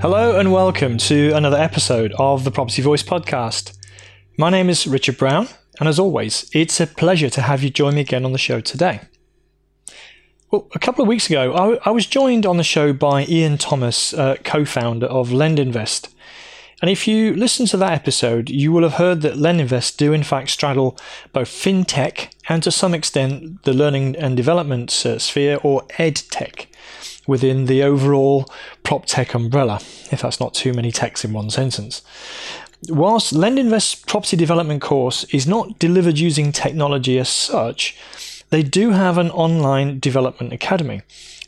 Hello and welcome to another episode of the Property Voice podcast. My name is Richard Brown, and as always, it's a pleasure to have you join me again on the show today. Well, a couple of weeks ago, I, I was joined on the show by Ian Thomas, uh, co founder of LendInvest. And if you listen to that episode, you will have heard that LendInvest do in fact straddle both fintech and to some extent the learning and development uh, sphere or edtech within the overall prop tech umbrella, if that's not too many techs in one sentence. Whilst LendInvest's property development course is not delivered using technology as such, they do have an online development academy,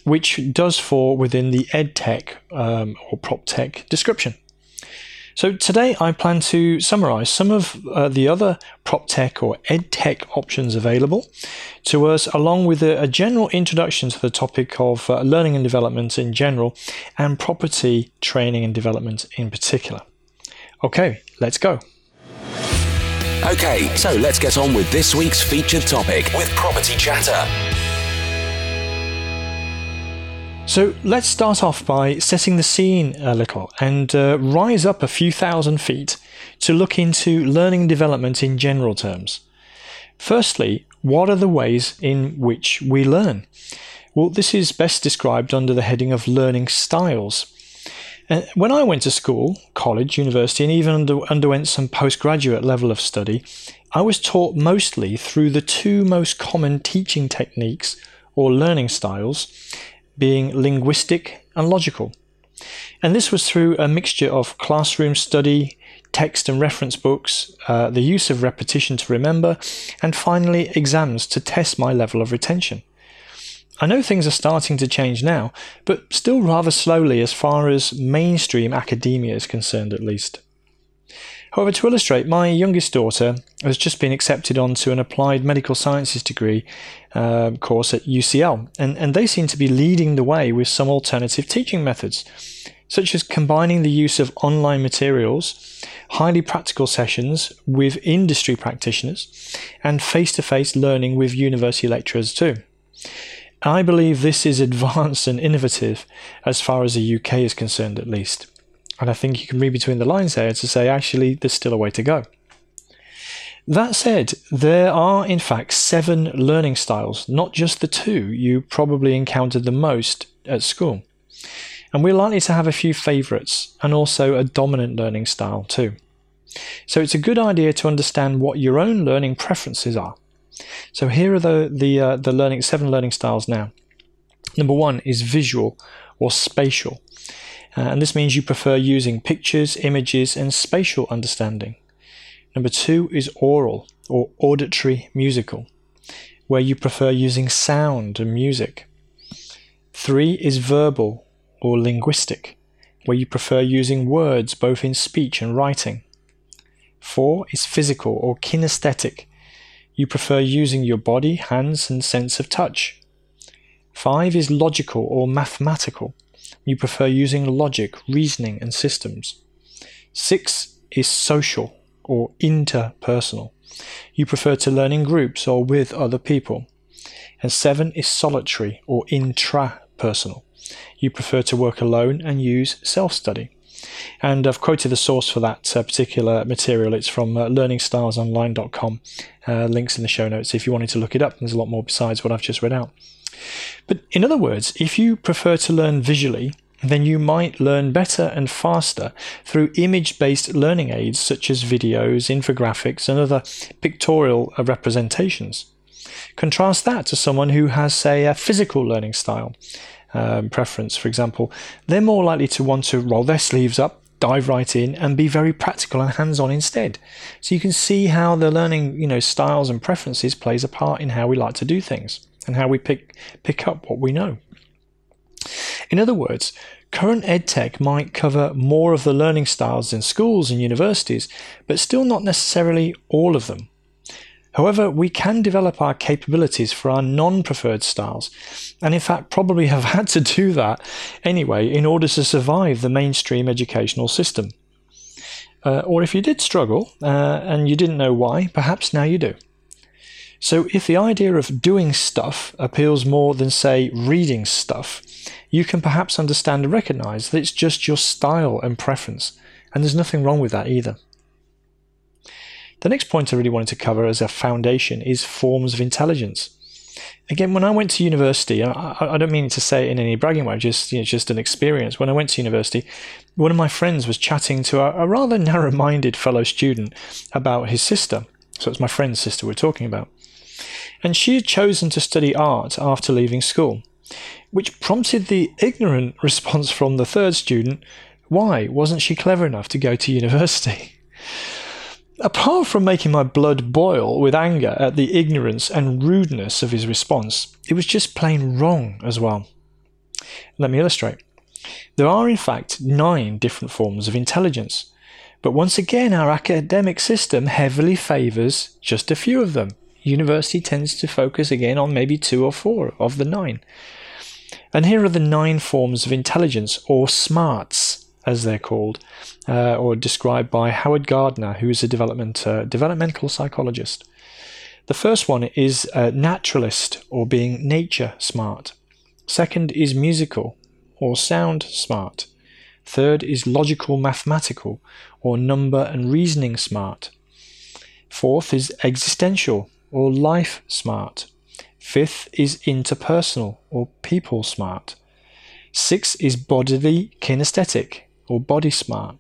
which does fall within the EdTech um, or prop tech description. So today I plan to summarize some of uh, the other prop tech or ed tech options available to us, along with a, a general introduction to the topic of uh, learning and development in general and property training and development in particular. Okay, let's go. Okay, so let's get on with this week's featured topic with Property Chatter. So let's start off by setting the scene a little and uh, rise up a few thousand feet to look into learning development in general terms. Firstly, what are the ways in which we learn? Well, this is best described under the heading of learning styles. Uh, when I went to school, college, university, and even under, underwent some postgraduate level of study, I was taught mostly through the two most common teaching techniques or learning styles being linguistic and logical. And this was through a mixture of classroom study, text and reference books, uh, the use of repetition to remember, and finally exams to test my level of retention. I know things are starting to change now, but still rather slowly as far as mainstream academia is concerned, at least. However, to illustrate, my youngest daughter has just been accepted onto an applied medical sciences degree uh, course at UCL, and, and they seem to be leading the way with some alternative teaching methods, such as combining the use of online materials, highly practical sessions with industry practitioners, and face to face learning with university lecturers too. I believe this is advanced and innovative as far as the UK is concerned, at least. And I think you can read between the lines there to say, actually, there's still a way to go. That said, there are in fact seven learning styles, not just the two you probably encountered the most at school. And we're likely to have a few favourites and also a dominant learning style too. So it's a good idea to understand what your own learning preferences are. So here are the the uh, the learning seven learning styles now. Number one is visual or spatial. Uh, and this means you prefer using pictures, images, and spatial understanding. Number two is oral or auditory musical, where you prefer using sound and music. Three is verbal or linguistic, where you prefer using words both in speech and writing. Four is physical or kinesthetic. You prefer using your body, hands, and sense of touch. Five is logical or mathematical you prefer using logic, reasoning, and systems. Six is social or interpersonal. You prefer to learn in groups or with other people. And seven is solitary or intrapersonal. You prefer to work alone and use self study. And I've quoted the source for that uh, particular material. It's from uh, learningstylesonline.com. Uh, links in the show notes if you wanted to look it up. There's a lot more besides what I've just read out. But in other words, if you prefer to learn visually, then you might learn better and faster through image based learning aids such as videos, infographics, and other pictorial uh, representations. Contrast that to someone who has, say, a physical learning style um, preference, for example. They're more likely to want to roll their sleeves up, dive right in, and be very practical and hands on instead. So you can see how the learning, you know, styles and preferences plays a part in how we like to do things and how we pick pick up what we know. In other words, current EdTech might cover more of the learning styles in schools and universities, but still not necessarily all of them. However, we can develop our capabilities for our non preferred styles, and in fact, probably have had to do that anyway in order to survive the mainstream educational system. Uh, or if you did struggle uh, and you didn't know why, perhaps now you do. So, if the idea of doing stuff appeals more than, say, reading stuff, you can perhaps understand and recognize that it's just your style and preference, and there's nothing wrong with that either. The next point I really wanted to cover as a foundation is forms of intelligence. Again, when I went to university, I, I don't mean to say it in any bragging way, just you know, just an experience. When I went to university, one of my friends was chatting to a, a rather narrow-minded fellow student about his sister. So it's my friend's sister we're talking about. And she had chosen to study art after leaving school, which prompted the ignorant response from the third student why wasn't she clever enough to go to university? Apart from making my blood boil with anger at the ignorance and rudeness of his response, it was just plain wrong as well. Let me illustrate. There are, in fact, nine different forms of intelligence, but once again, our academic system heavily favours just a few of them. University tends to focus again on maybe two or four of the nine. And here are the nine forms of intelligence, or smarts as they're called, uh, or described by Howard Gardner, who is a development, uh, developmental psychologist. The first one is naturalist, or being nature smart. Second is musical, or sound smart. Third is logical mathematical, or number and reasoning smart. Fourth is existential, or life smart. Fifth is interpersonal, or people smart. Six is bodily kinesthetic, or body smart.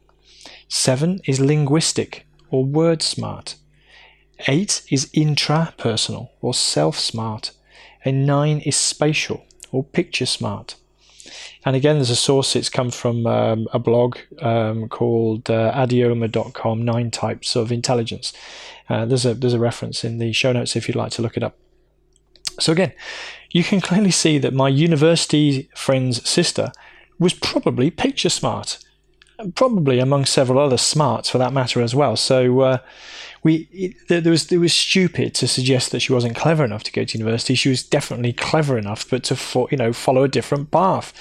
Seven is linguistic or word smart. Eight is intrapersonal or self smart. And nine is spatial or picture smart. And again, there's a source, it's come from um, a blog um, called uh, adioma.com, Nine Types of Intelligence. Uh, there's, a, there's a reference in the show notes if you'd like to look it up. So, again, you can clearly see that my university friend's sister was probably picture smart probably among several other smarts for that matter as well. So uh, we it, there was it was stupid to suggest that she wasn't clever enough to go to university. She was definitely clever enough, but to fo- you know follow a different path.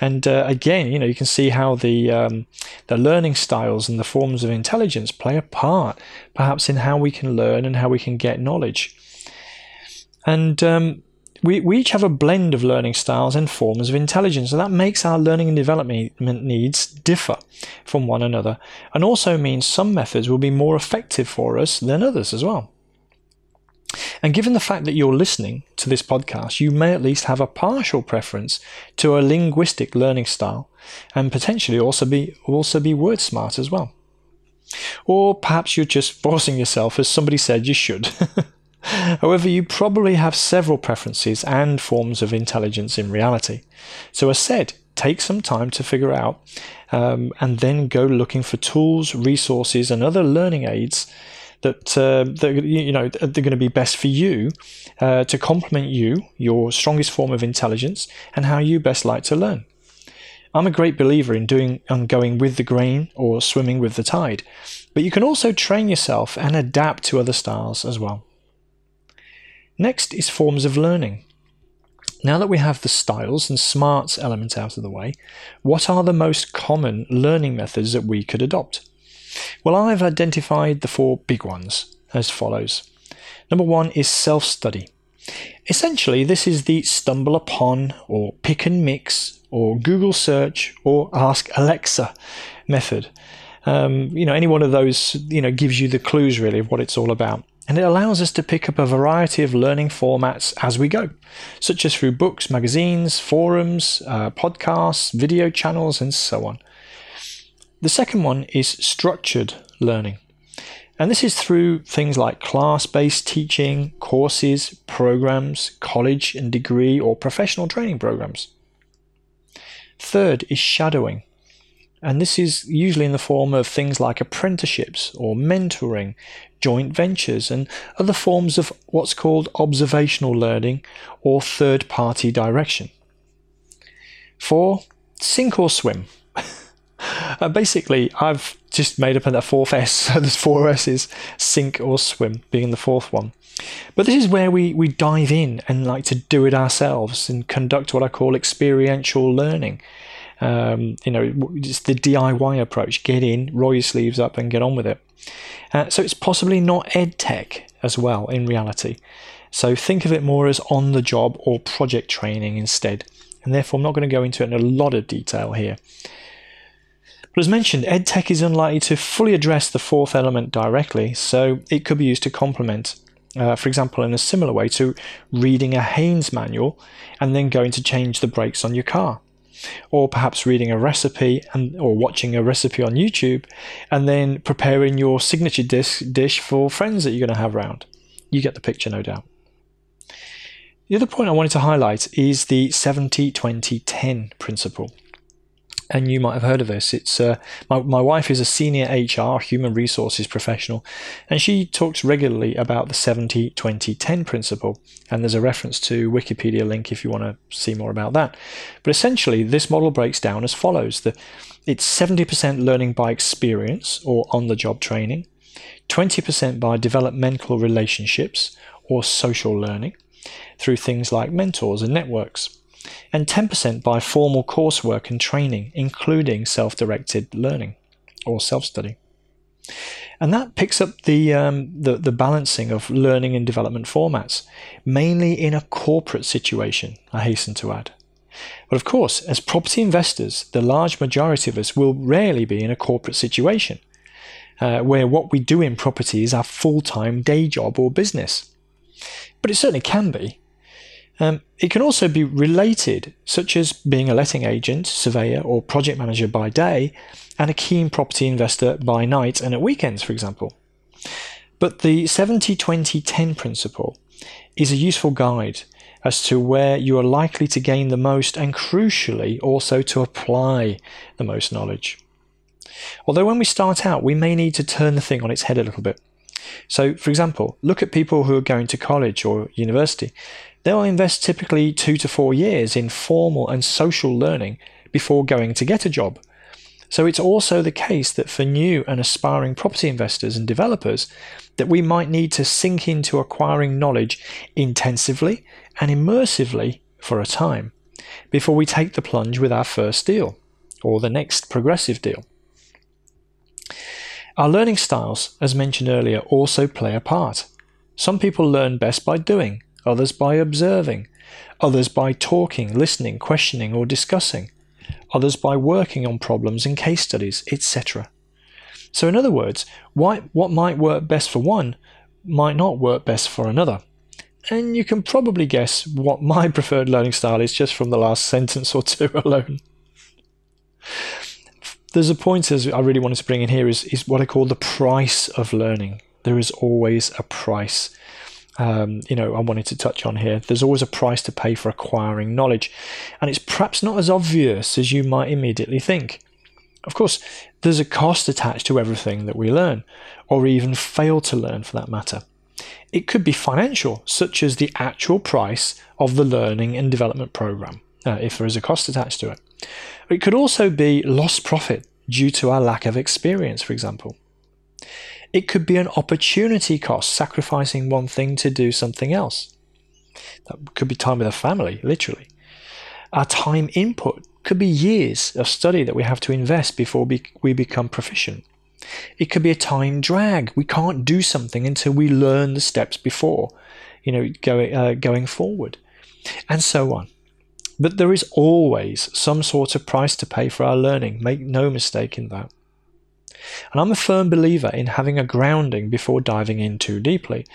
And uh, again, you know, you can see how the um, the learning styles and the forms of intelligence play a part, perhaps in how we can learn and how we can get knowledge. And um, we, we each have a blend of learning styles and forms of intelligence, and that makes our learning and development needs differ from one another, and also means some methods will be more effective for us than others as well. And given the fact that you're listening to this podcast, you may at least have a partial preference to a linguistic learning style, and potentially also be also be word smart as well. Or perhaps you're just forcing yourself, as somebody said you should. However, you probably have several preferences and forms of intelligence in reality. So, as said, take some time to figure out um, and then go looking for tools, resources, and other learning aids that, uh, that you know they're going to be best for you uh, to complement you, your strongest form of intelligence, and how you best like to learn. I'm a great believer in doing and going with the grain or swimming with the tide, but you can also train yourself and adapt to other styles as well. Next is forms of learning. Now that we have the styles and smarts element out of the way, what are the most common learning methods that we could adopt? Well, I've identified the four big ones as follows. Number one is self study. Essentially, this is the stumble upon, or pick and mix, or Google search, or ask Alexa method. Um, you know, any one of those, you know, gives you the clues really of what it's all about and it allows us to pick up a variety of learning formats as we go, such as through books, magazines, forums, uh, podcasts, video channels, and so on. The second one is structured learning. And this is through things like class based teaching, courses, programs, college and degree or professional training programs. Third is shadowing. And this is usually in the form of things like apprenticeships or mentoring, joint ventures, and other forms of what's called observational learning or third party direction. for sink or swim. uh, basically, I've just made up that fourth S. So there's four S's: sink or swim, being the fourth one. But this is where we we dive in and like to do it ourselves and conduct what I call experiential learning. Um, you know, it's the DIY approach. Get in, roll your sleeves up, and get on with it. Uh, so it's possibly not ed tech as well in reality. So think of it more as on the job or project training instead. And therefore, I'm not going to go into it in a lot of detail here. But as mentioned, EdTech is unlikely to fully address the fourth element directly, so it could be used to complement, uh, for example, in a similar way to reading a Haynes manual and then going to change the brakes on your car. Or perhaps reading a recipe and or watching a recipe on YouTube and then preparing your signature dish, dish for friends that you're going to have around. You get the picture, no doubt. The other point I wanted to highlight is the 70 20 10 principle and you might have heard of this. It's uh, my my wife is a senior HR human resources professional, and she talks regularly about the 70 20 10 principle. And there's a reference to Wikipedia link if you want to see more about that. But essentially, this model breaks down as follows: that it's 70% learning by experience or on the job training, 20% by developmental relationships or social learning through things like mentors and networks and 10% by formal coursework and training, including self directed learning or self study. And that picks up the, um, the, the balancing of learning and development formats, mainly in a corporate situation, I hasten to add. But of course, as property investors, the large majority of us will rarely be in a corporate situation uh, where what we do in property is our full time day job or business. But it certainly can be, um, it can also be related, such as being a letting agent, surveyor, or project manager by day, and a keen property investor by night and at weekends, for example. But the 70 20 10 principle is a useful guide as to where you are likely to gain the most and crucially also to apply the most knowledge. Although when we start out, we may need to turn the thing on its head a little bit. So, for example, look at people who are going to college or university they'll invest typically two to four years in formal and social learning before going to get a job. So it's also the case that for new and aspiring property investors and developers that we might need to sink into acquiring knowledge intensively and immersively for a time before we take the plunge with our first deal or the next progressive deal. Our learning styles, as mentioned earlier, also play a part. Some people learn best by doing, others by observing, others by talking, listening, questioning, or discussing, others by working on problems and case studies, etc. So, in other words, what might work best for one might not work best for another. And you can probably guess what my preferred learning style is just from the last sentence or two alone. There's a point as I really wanted to bring in here is, is what I call the price of learning. There is always a price um, you know, I wanted to touch on here. There's always a price to pay for acquiring knowledge, and it's perhaps not as obvious as you might immediately think. Of course, there's a cost attached to everything that we learn, or even fail to learn for that matter. It could be financial, such as the actual price of the learning and development program, uh, if there is a cost attached to it. It could also be lost profit due to our lack of experience, for example. It could be an opportunity cost, sacrificing one thing to do something else. That could be time with a family, literally. Our time input could be years of study that we have to invest before we become proficient. It could be a time drag. We can't do something until we learn the steps before, you know, going uh, going forward, and so on. But there is always some sort of price to pay for our learning. Make no mistake in that. And I'm a firm believer in having a grounding before diving in too deeply.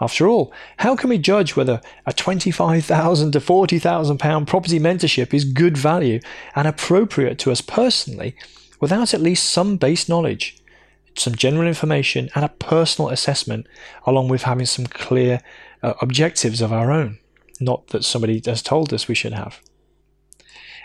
After all, how can we judge whether a £25,000 to £40,000 property mentorship is good value and appropriate to us personally without at least some base knowledge, some general information, and a personal assessment, along with having some clear uh, objectives of our own? Not that somebody has told us we should have.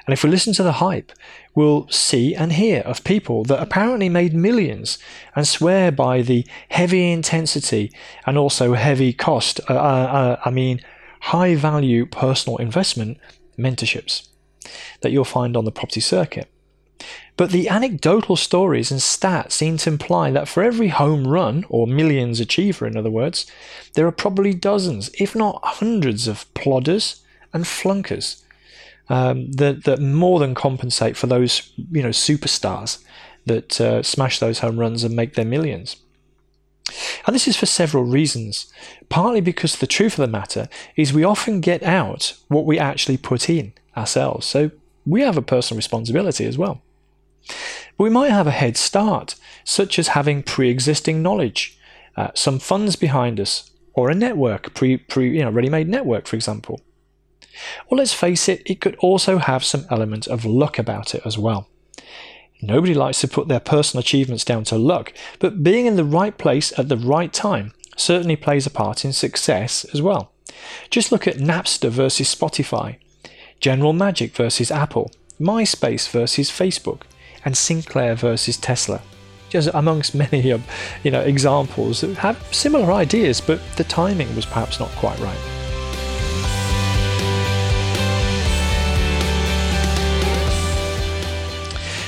And if we listen to the hype, we'll see and hear of people that apparently made millions and swear by the heavy intensity and also heavy cost, uh, uh, uh I mean, high value personal investment mentorships. that you'll find on the property circuit. But the anecdotal stories and stats seem to imply that for every home run, or millions achiever in other words, there are probably dozens, if not hundreds, of plodders and flunkers um, that, that more than compensate for those you know superstars that uh, smash those home runs and make their millions. And this is for several reasons. Partly because the truth of the matter is we often get out what we actually put in ourselves. So we have a personal responsibility as well. We might have a head start, such as having pre existing knowledge, uh, some funds behind us, or a network, pre, pre you know, ready made network, for example. Well, let's face it, it could also have some element of luck about it as well. Nobody likes to put their personal achievements down to luck, but being in the right place at the right time certainly plays a part in success as well. Just look at Napster versus Spotify, General Magic versus Apple, MySpace versus Facebook, and Sinclair versus Tesla. Just amongst many you know, examples that have similar ideas, but the timing was perhaps not quite right.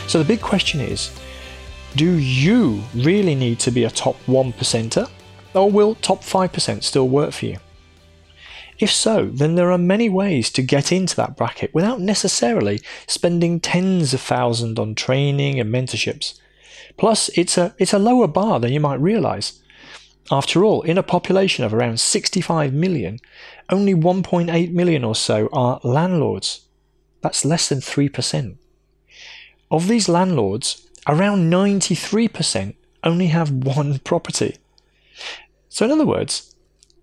So the big question is do you really need to be a top 1 percenter? Or will top 5% still work for you? If so, then there are many ways to get into that bracket without necessarily spending tens of thousands on training and mentorships. Plus, it's a, it's a lower bar than you might realize. After all, in a population of around 65 million, only 1.8 million or so are landlords. That's less than 3%. Of these landlords, around 93% only have one property. So, in other words,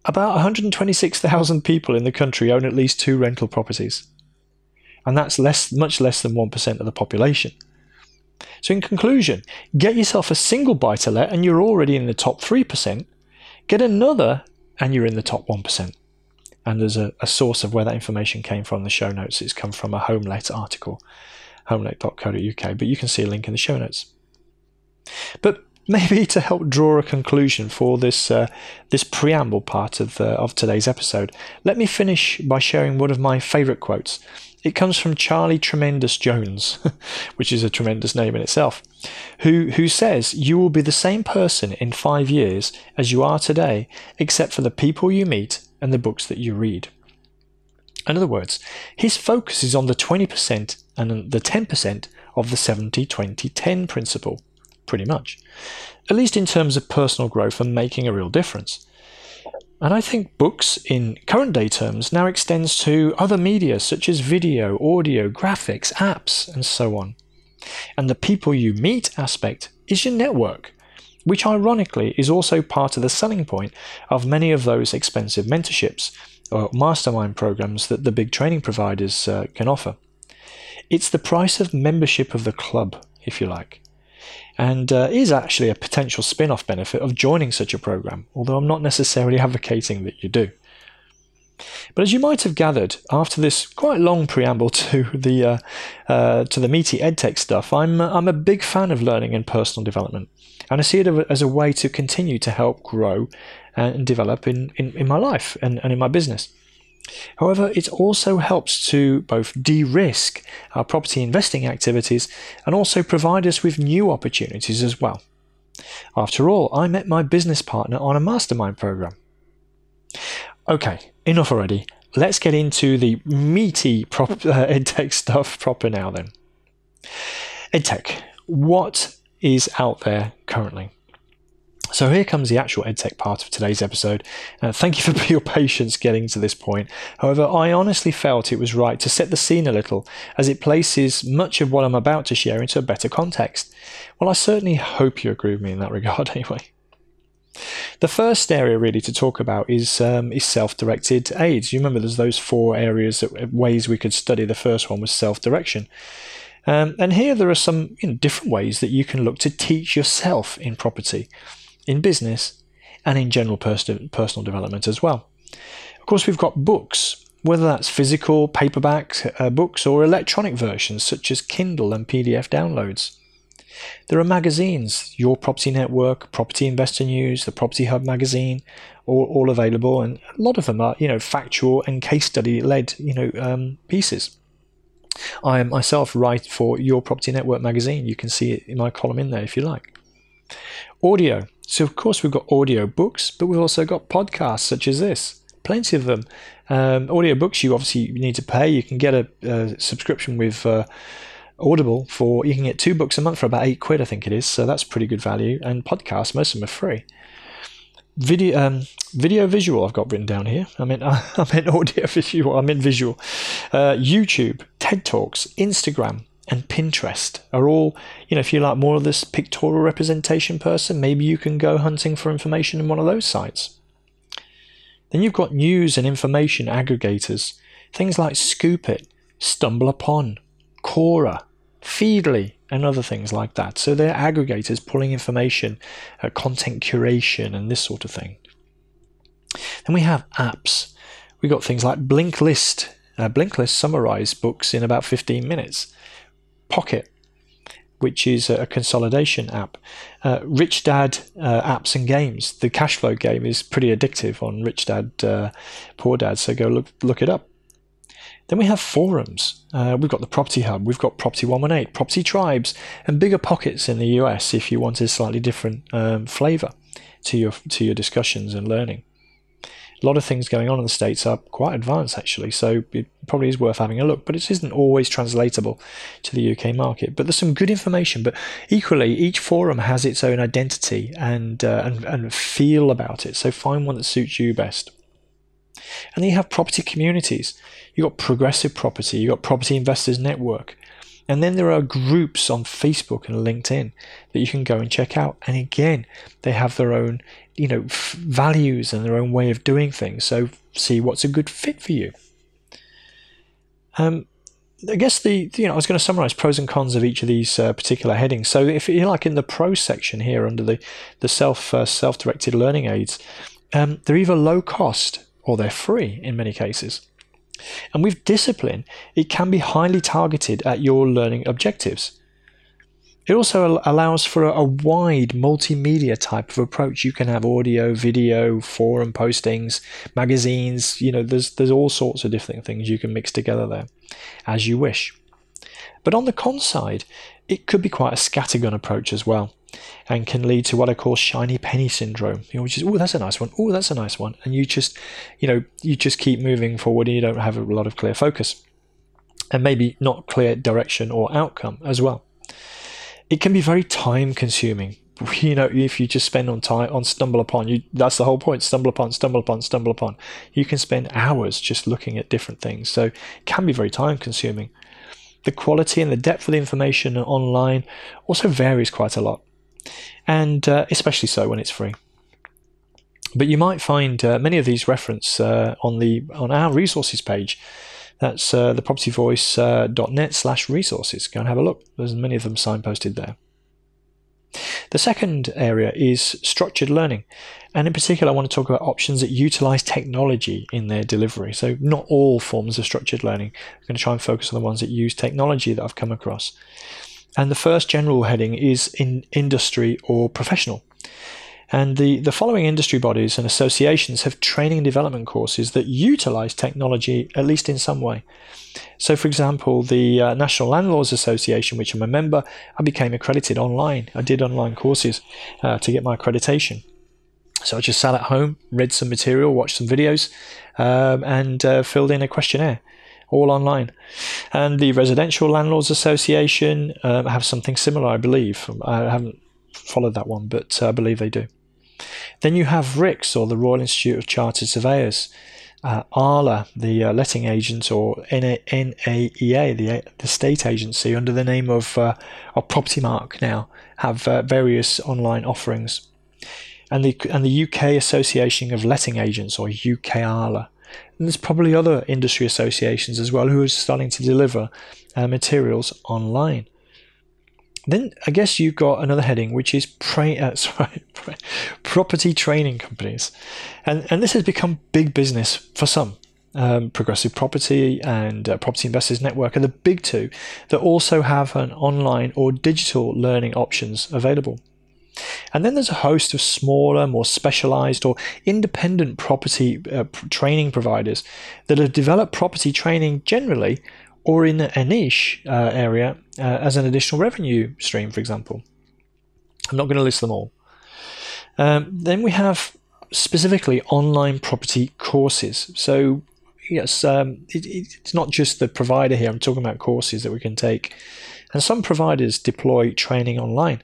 about 126,000 people in the country own at least two rental properties. And that's less, much less than 1% of the population. So, in conclusion, get yourself a single buy to let and you're already in the top 3%. Get another and you're in the top 1%. And there's a, a source of where that information came from the show notes. It's come from a Home HomeLet article homelet.co.uk, but you can see a link in the show notes. But maybe to help draw a conclusion for this uh, this preamble part of uh, of today's episode, let me finish by sharing one of my favourite quotes. It comes from Charlie Tremendous Jones, which is a tremendous name in itself, who who says you will be the same person in five years as you are today, except for the people you meet and the books that you read. In other words, his focus is on the 20% and the 10% of the 70 20 10 principle, pretty much, at least in terms of personal growth and making a real difference. And I think books, in current day terms, now extends to other media such as video, audio, graphics, apps, and so on. And the people you meet aspect is your network, which ironically is also part of the selling point of many of those expensive mentorships or mastermind programs that the big training providers uh, can offer. It's the price of membership of the club, if you like, and uh, is actually a potential spin off benefit of joining such a program, although I'm not necessarily advocating that you do. But as you might have gathered, after this quite long preamble to the uh, uh, to the meaty edtech stuff, I'm I'm a big fan of learning and personal development, and I see it as a way to continue to help grow and develop in, in, in my life and, and in my business. However, it also helps to both de risk our property investing activities and also provide us with new opportunities as well. After all, I met my business partner on a mastermind program. Okay, enough already. Let's get into the meaty prop, uh, EdTech stuff proper now then. EdTech, what is out there currently? So here comes the actual EdTech part of today's episode. Uh, thank you for your patience getting to this point. However, I honestly felt it was right to set the scene a little, as it places much of what I'm about to share into a better context. Well, I certainly hope you agree with me in that regard anyway. The first area really to talk about is um, is self-directed aids. You remember there's those four areas that ways we could study. The first one was self-direction. Um, and here there are some you know, different ways that you can look to teach yourself in property in business, and in general personal development as well. Of course, we've got books, whether that's physical, paperback uh, books, or electronic versions such as Kindle and PDF downloads. There are magazines, Your Property Network, Property Investor News, the Property Hub magazine, all, all available, and a lot of them are, you know, factual and case study led, you know, um, pieces. I myself write for Your Property Network magazine. You can see my column in there if you like. Audio. So, of course, we've got audio books, but we've also got podcasts such as this. Plenty of them. Um, audio books, you obviously need to pay. You can get a, a subscription with uh, Audible for, you can get two books a month for about eight quid, I think it is. So, that's pretty good value. And podcasts, most of them are free video um, video visual I've got written down here. I mean I meant audio visual. I meant visual. Uh, YouTube, TED Talks, Instagram, and Pinterest are all you know. If you like more of this pictorial representation person, maybe you can go hunting for information in one of those sites. Then you've got news and information aggregators, things like Scoopit, StumbleUpon, Feedly, and other things like that. So they're aggregators pulling information, uh, content curation, and this sort of thing. Then we have apps. We've got things like Blinkist. Uh, Blinkist summarize books in about 15 minutes. Pocket, which is a consolidation app. Uh, Rich Dad uh, apps and games. The cash flow game is pretty addictive on Rich Dad, uh, Poor Dad. So go look look it up. Then we have forums. Uh, we've got the Property Hub, we've got Property 118, Property Tribes, and BiggerPockets in the US if you want a slightly different um, flavour to your to your discussions and learning. A lot of things going on in the States are quite advanced actually, so it probably is worth having a look, but it isn't always translatable to the UK market. But there's some good information, but equally, each forum has its own identity and, uh, and, and feel about it, so find one that suits you best. And then you have property communities. You've got Progressive Property, you've got Property Investors Network. And then there are groups on Facebook and LinkedIn that you can go and check out. And again, they have their own, you know, values and their own way of doing things. So see what's a good fit for you. Um, I guess the you know I was going to summarize pros and cons of each of these uh, particular headings. So if you're like in the pro section here under the the self uh, self directed learning aids, um, they're either low cost or they're free in many cases. And with discipline, it can be highly targeted at your learning objectives. It also allows for a, wide multimedia type of approach. You can have audio, video, forum postings, magazines, you know, there's there's all sorts of different things you can mix together there as you wish. But on the con side, it could be quite a scattergun approach as well and can lead to what I call shiny penny syndrome, you know, which is, oh, that's a nice one. Oh, that's a nice one. And you just, you know, you just keep moving forward and you don't have a lot of clear focus and maybe not clear direction or outcome as well. It can be very time consuming. You know, if you just spend on time on stumble upon, you that's the whole point. Stumble upon, stumble upon, stumble upon. You can spend hours just looking at different things. So it can be very time consuming. The quality and the depth of the information online also varies quite a lot and uh, especially so when it's free. But you might find uh, many of these reference uh, on the on our resources page. That's uh, thepropertyvoice.net slash resources. Go and have a look. There's many of them signposted there. The second area is structured learning. And in particular, I want to talk about options that utilize technology in their delivery. So, not all forms of structured learning. I'm going to try and focus on the ones that use technology that I've come across. And the first general heading is in industry or professional. And the, the following industry bodies and associations have training and development courses that utilize technology, at least in some way. So, for example, the uh, National Landlords Association, which I'm a member, I became accredited online. I did online courses uh, to get my accreditation. So I just sat at home, read some material, watched some videos, um, and uh, filled in a questionnaire all online. And the Residential Landlords Association uh, have something similar, I believe. I haven't followed that one, but uh, I believe they do. Then you have RICS, or the Royal Institute of Chartered Surveyors. Uh, ALA, the uh, letting agent, or NA- NAEA, the, the state agency, under the name of, uh, of Propertymark now, have uh, various online offerings. And the, and the UK Association of Letting Agents, or UKALA, and there's probably other industry associations as well who are starting to deliver uh, materials online. Then I guess you've got another heading, which is uh, sorry, property training companies, and and this has become big business for some. Um, Progressive Property and uh, Property Investors Network are the big two that also have an online or digital learning options available. And then there's a host of smaller, more specialized or independent property uh, training providers that have developed property training generally or in a niche uh, area uh, as an additional revenue stream, for example. I'm not going to list them all. Um, then we have specifically online property courses. So, yes, um, it, it's not just the provider here, I'm talking about courses that we can take. And some providers deploy training online.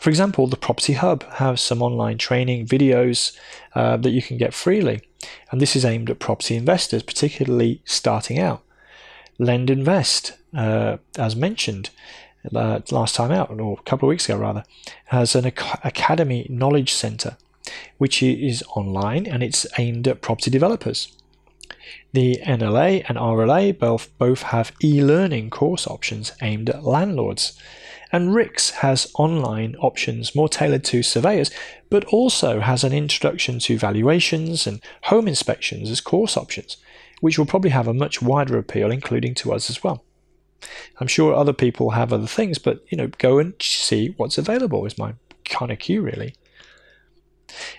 For example, the Property Hub has some online training videos uh, that you can get freely, and this is aimed at property investors, particularly starting out. LendInvest, uh, as mentioned uh, last time out, or a couple of weeks ago rather, has an academy knowledge center, which is online and it's aimed at property developers. The NLA and RLA both, both have e learning course options aimed at landlords and RICS has online options more tailored to surveyors, but also has an introduction to valuations and home inspections as course options, which will probably have a much wider appeal, including to us as well. I'm sure other people have other things, but you know, go and see what's available is my kind of cue really.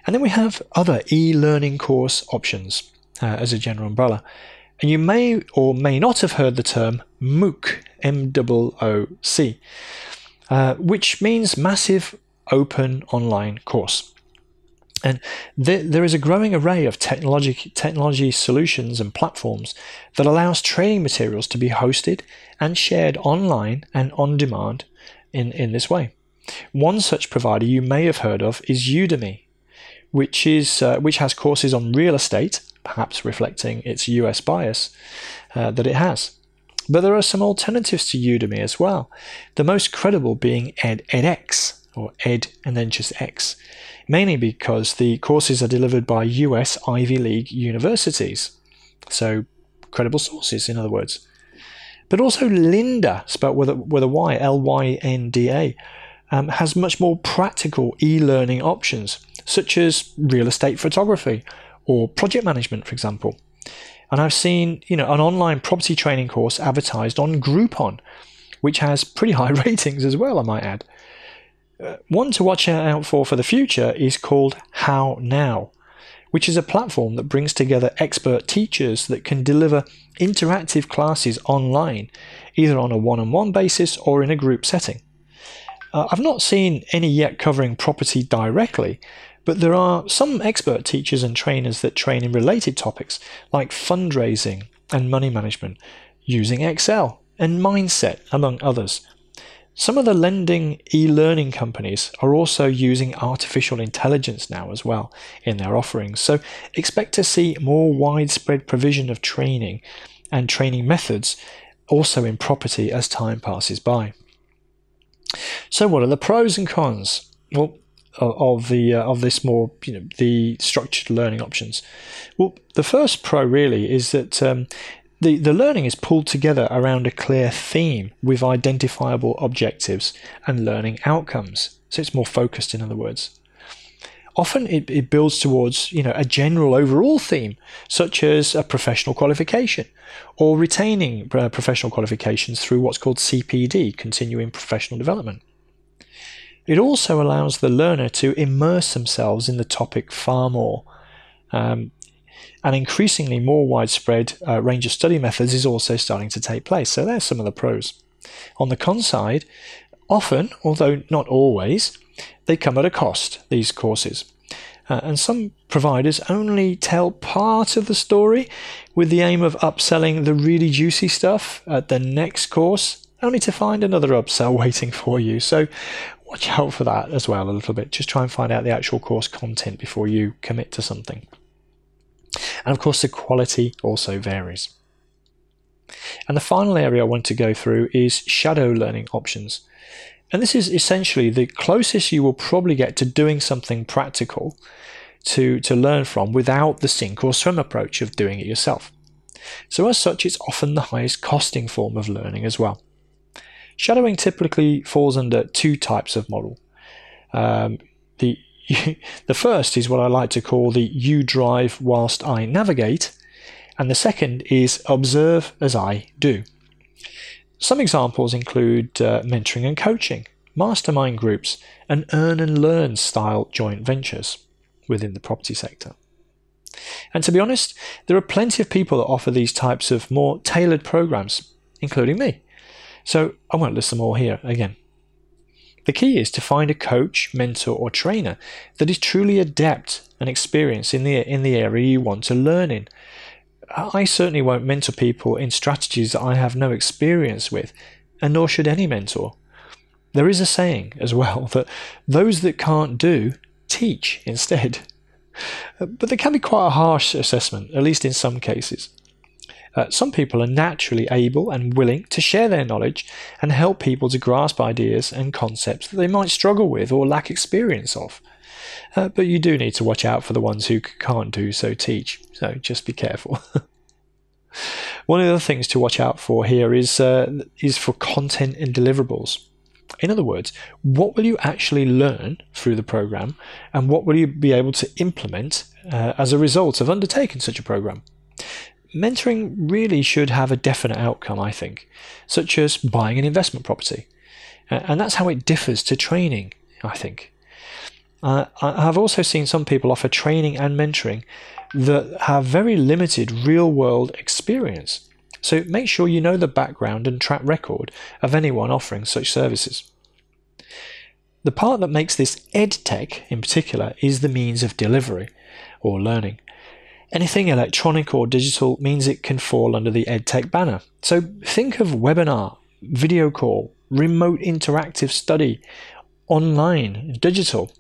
And then we have other e-learning course options uh, as a general umbrella. And you may or may not have heard the term MOOC, M-O-O-C. Uh, which means massive open online course. And there, is a growing array of technology, technology solutions and platforms that allows training materials to be hosted and shared online and on demand in, in this way. One such provider you may have heard of is Udemy, which, is, uh, which has courses on real estate, perhaps reflecting its US bias uh, that it has. But there are some alternatives to Udemy as well, the most credible being Ed, edX, or Ed and then just X, mainly because the courses are delivered by US Ivy League universities. So, credible sources, in other words. But also Lynda, spelled with a, with a Y, L Y N D A, um, has much more practical e learning options, such as real estate photography or project management, for example. And I've seen, you know, an online property training course advertised on Groupon, which has pretty high ratings as well, I might add. One to watch out for for the future is called How Now, which is a platform that brings together expert teachers that can deliver interactive classes online, either on a one on one basis or in a group setting. Uh, I've not seen any yet covering property directly, but there are some expert teachers and trainers that train in related topics like fundraising and money management, using Excel and mindset, among others. Some of the lending e learning companies are also using artificial intelligence now as well in their offerings, so expect to see more widespread provision of training and training methods also in property as time passes by. So, what are the pros and cons? Well, of the uh, of this more you know the structured learning options. Well, the first pro really is that um, the the learning is pulled together around a clear theme with identifiable objectives and learning outcomes. So it's more focused, in other words. Often it, it builds towards you know a general overall theme, such as a professional qualification, or retaining uh, professional qualifications through what's called CPD, continuing professional development. It also allows the learner to immerse themselves in the topic far more. Um, an increasingly more widespread uh, range of study methods is also starting to take place. So there's some of the pros. On the con side, often, although not always, they come at a cost, these courses. Uh, and some providers only tell part of the story with the aim of upselling the really juicy stuff at the next course, only to find another upsell waiting for you. So watch out for that as well a little bit. Just try and find out the actual course content before you commit to something. And of course, the quality also varies. And the final area I want to go through is shadow learning options. And this is essentially the closest you will probably get to doing something practical to, to learn from without the sink or swim approach of doing it yourself. So, as such, it's often the highest costing form of learning as well. Shadowing typically falls under two types of model. Um, the the first is what I like to call the you drive whilst I navigate, and the second is observe as I do. Some examples include uh, mentoring and coaching, mastermind groups, and earn and learn style joint ventures within the property sector. And to be honest, there are plenty of people that offer these types of more tailored programs including me. So I won't list them all here again. The key is to find a coach, mentor, or trainer that is truly adept and experienced in the in the area you want to learn in. I certainly won't mentor people in strategies that I have no experience with, and nor should any mentor. There is a saying as well that those that can't do teach instead. But there can be quite a harsh assessment, at least in some cases. Uh, some people are naturally able and willing to share their knowledge and help people to grasp ideas and concepts that they might struggle with or lack experience of. Uh, but you do need to watch out for the ones who can't do so teach, so just be careful. One of the things to watch out for here is uh, is for content and deliverables. In other words, what will you actually learn through the program, and what will you be able to implement uh, as a result of undertaking such a program? Mentoring really should have a definite outcome, I think, such as buying an investment property. And that's how it differs to training, I think. Uh, I've also seen some people offer training and mentoring that have very limited real world experience. So make sure you know the background and track record of anyone offering such services. The part that makes this EdTech in particular is the means of delivery or learning. Anything electronic or digital means it can fall under the EdTech banner. So think of webinar, video call, remote interactive study, online, digital.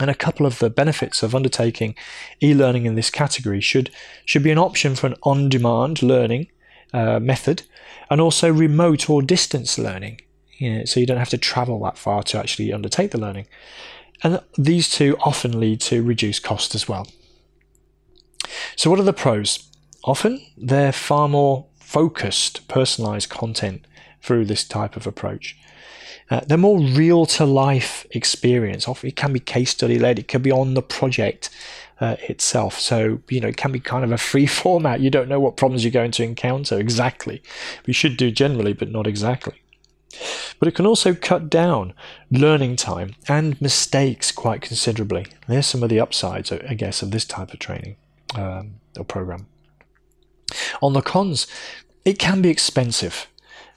And a couple of the benefits of undertaking e-learning in this category should should be an option for an on-demand learning uh, method, and also remote or distance learning. So you don't have to travel that far to actually undertake the learning. And these two often lead to reduced cost as well. So, what are the pros? Often they're far more focused, personalized content through this type of approach. Uh, they're more real to life experience. Often it can be case study led, it can be on the project uh, itself. So, you know, it can be kind of a free format. You don't know what problems you're going to encounter exactly. We should do generally, but not exactly. But it can also cut down learning time and mistakes quite considerably. There's some of the upsides, I guess, of this type of training um, or program. On the cons, it can be expensive.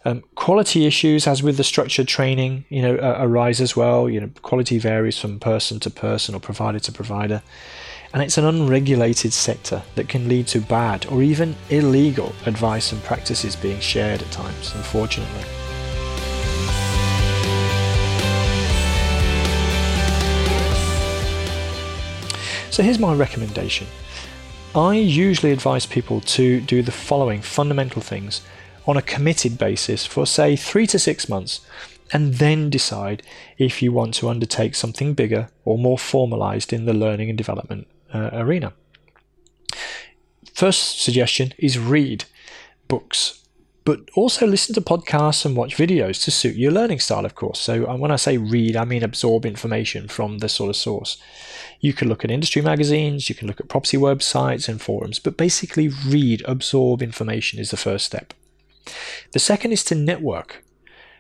Um, quality issues, as with the structured training, you know, uh, arise as well. You know, quality varies from person to person or provider to provider, and it's an unregulated sector that can lead to bad or even illegal advice and practices being shared at times. Unfortunately. So here's my recommendation. I usually advise people to do the following fundamental things on a committed basis for, say, three to six months, and then decide if you want to undertake something bigger or more formalized in the learning and development uh, arena. First suggestion is read books but also listen to podcasts and watch videos to suit your learning style, of course. So uh, when I say read, I mean absorb information from the sort of source. You can look at industry magazines, you can look at property websites and forums, but basically read, absorb information is the first step. The second is to network.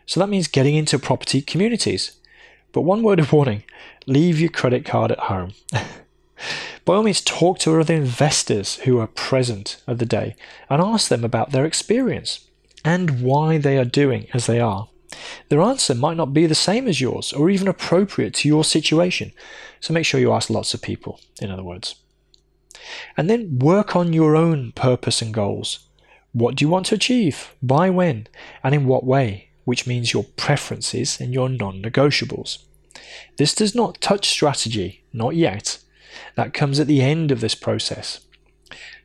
So that means getting into property communities. But one word of warning leave your credit card at home. By all means, talk to other investors who are present at the day and ask them about their experience and why they are doing as they are. Their answer might not be the same as yours or even appropriate to your situation, so make sure you ask lots of people, in other words. And then work on your own purpose and goals. What do you want to achieve? By when? And in what way? Which means your preferences and your non negotiables. This does not touch strategy, not yet. That comes at the end of this process.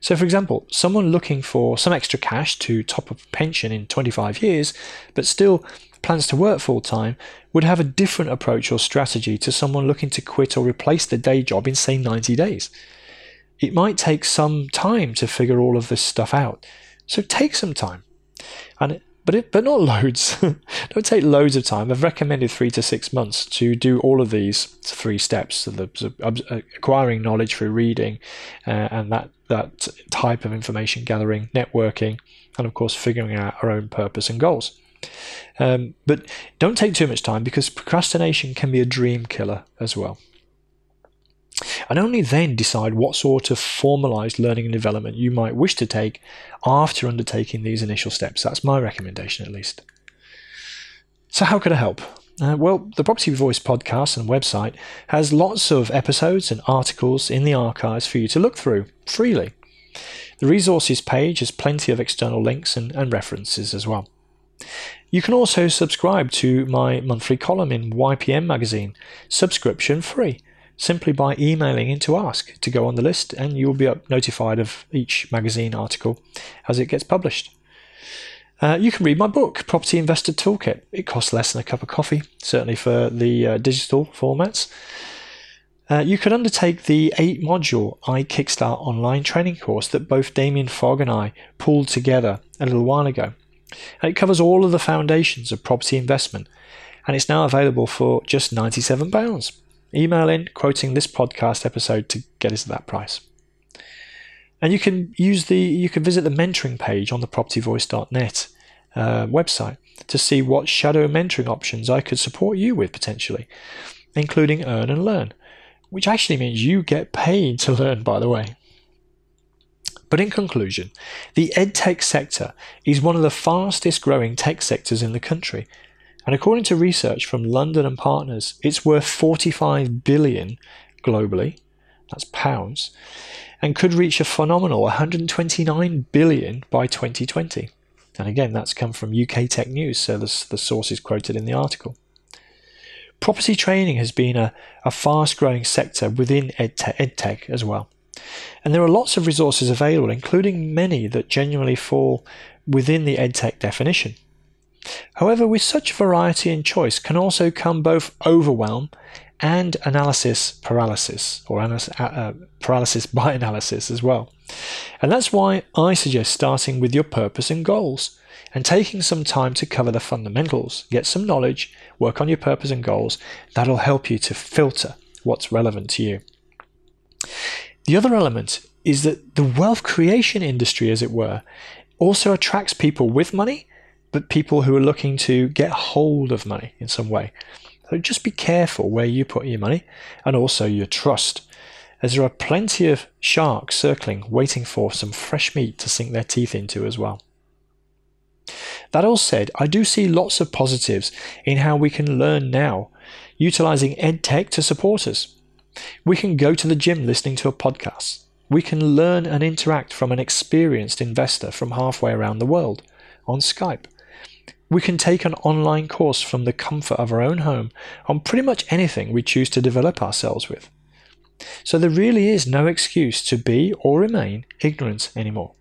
So, for example, someone looking for some extra cash to top up a pension in 25 years, but still plans to work full time, would have a different approach or strategy to someone looking to quit or replace their day job in, say, 90 days. It might take some time to figure all of this stuff out. So, take some time. And but it, but not loads. Don't take loads of time. I've recommended three to six months to do all of these three steps: so the, so acquiring knowledge through reading, uh, and that that type of information gathering, networking, and of course figuring out our own purpose and goals. Um, but don't take too much time because procrastination can be a dream killer as well. and only then decide what sort of formalized learning and development you might wish to take after undertaking these initial steps. That's my recommendation, at least. So, how could I help? Uh, well, the Property Voice podcast and website has lots of episodes and articles in the archives for you to look through freely. The resources page has plenty of external links and, and references as well. You can also subscribe to my monthly column in YPN magazine, subscription free, simply by emailing in to ask to go on the list, and you'll be notified of each magazine article as it gets published. Uh, you can read my book, Property Investor Toolkit. It costs less than a cup of coffee, certainly for the uh, digital formats. Uh, you could undertake the eight module iKickstart online training course that both Damien Fogg and I pulled together a little while ago. And it covers all of the foundations of property investment, and it's now available for just £97. Email in quoting this podcast episode to get us at that price. And you can use the you can visit the mentoring page on the propertyvoice.net uh, website to see what shadow mentoring options I could support you with potentially, including earn and learn, which actually means you get paid to learn, by the way. But in conclusion, the edtech sector is one of the fastest growing tech sectors in the country. And according to research from London and Partners, it's worth 45 billion globally, that's pounds, and could reach a phenomenal 129 billion by 2020. And again, that's come from UK Tech News, so the, the source is quoted in the article. Property training has been a, a fast growing sector within EdTech, EdTech as well. And there are lots of resources available, including many that genuinely fall within the EdTech definition. However, with such variety and choice can also come both overwhelm and analysis paralysis, or uh, uh, paralysis by analysis as well. And that's why I suggest starting with your purpose and goals and taking some time to cover the fundamentals, get some knowledge, work on your purpose and goals. That'll help you to filter what's relevant to you. The other element is that the wealth creation industry, as it were, also attracts people with money, but people who are looking to get hold of money in some way. So just be careful where you put your money and also your trust, as there are plenty of sharks circling, waiting for some fresh meat to sink their teeth into as well. That all said, I do see lots of positives in how we can learn now, utilizing EdTech to support us. We can go to the gym listening to a podcast. We can learn and interact from an experienced investor from halfway around the world on Skype. We can take an online course from the comfort of our own home on pretty much anything we choose to develop ourselves with. So there really is no excuse to be or remain ignorant anymore.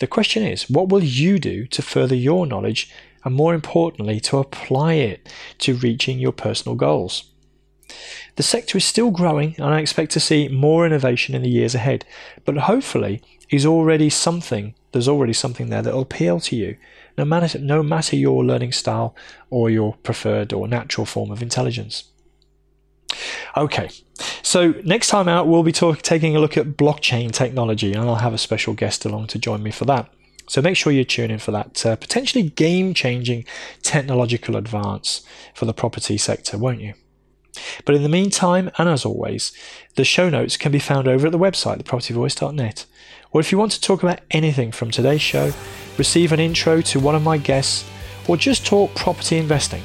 The question is, what will you do to further your knowledge and more importantly, to apply it to reaching your personal goals? The sector is still growing and I expect to see more innovation in the years ahead, but hopefully is already something, there's already something there that will appeal to you, no matter, no matter your learning style or your preferred or natural form of intelligence. Okay, so next time out, we'll be talk- taking a look at blockchain technology, and I'll have a special guest along to join me for that. So make sure you tune in for that uh, potentially game changing technological advance for the property sector, won't you? But in the meantime, and as always, the show notes can be found over at the website, thepropertyvoice.net. Or if you want to talk about anything from today's show, receive an intro to one of my guests, or just talk property investing,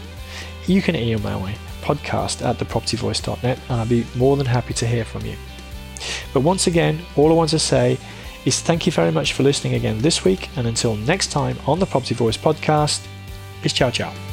you can email me podcast at thepropertyvoice.net and I'll be more than happy to hear from you. But once again, all I want to say is thank you very much for listening again this week, and until next time on the Property Voice podcast, it's ciao ciao.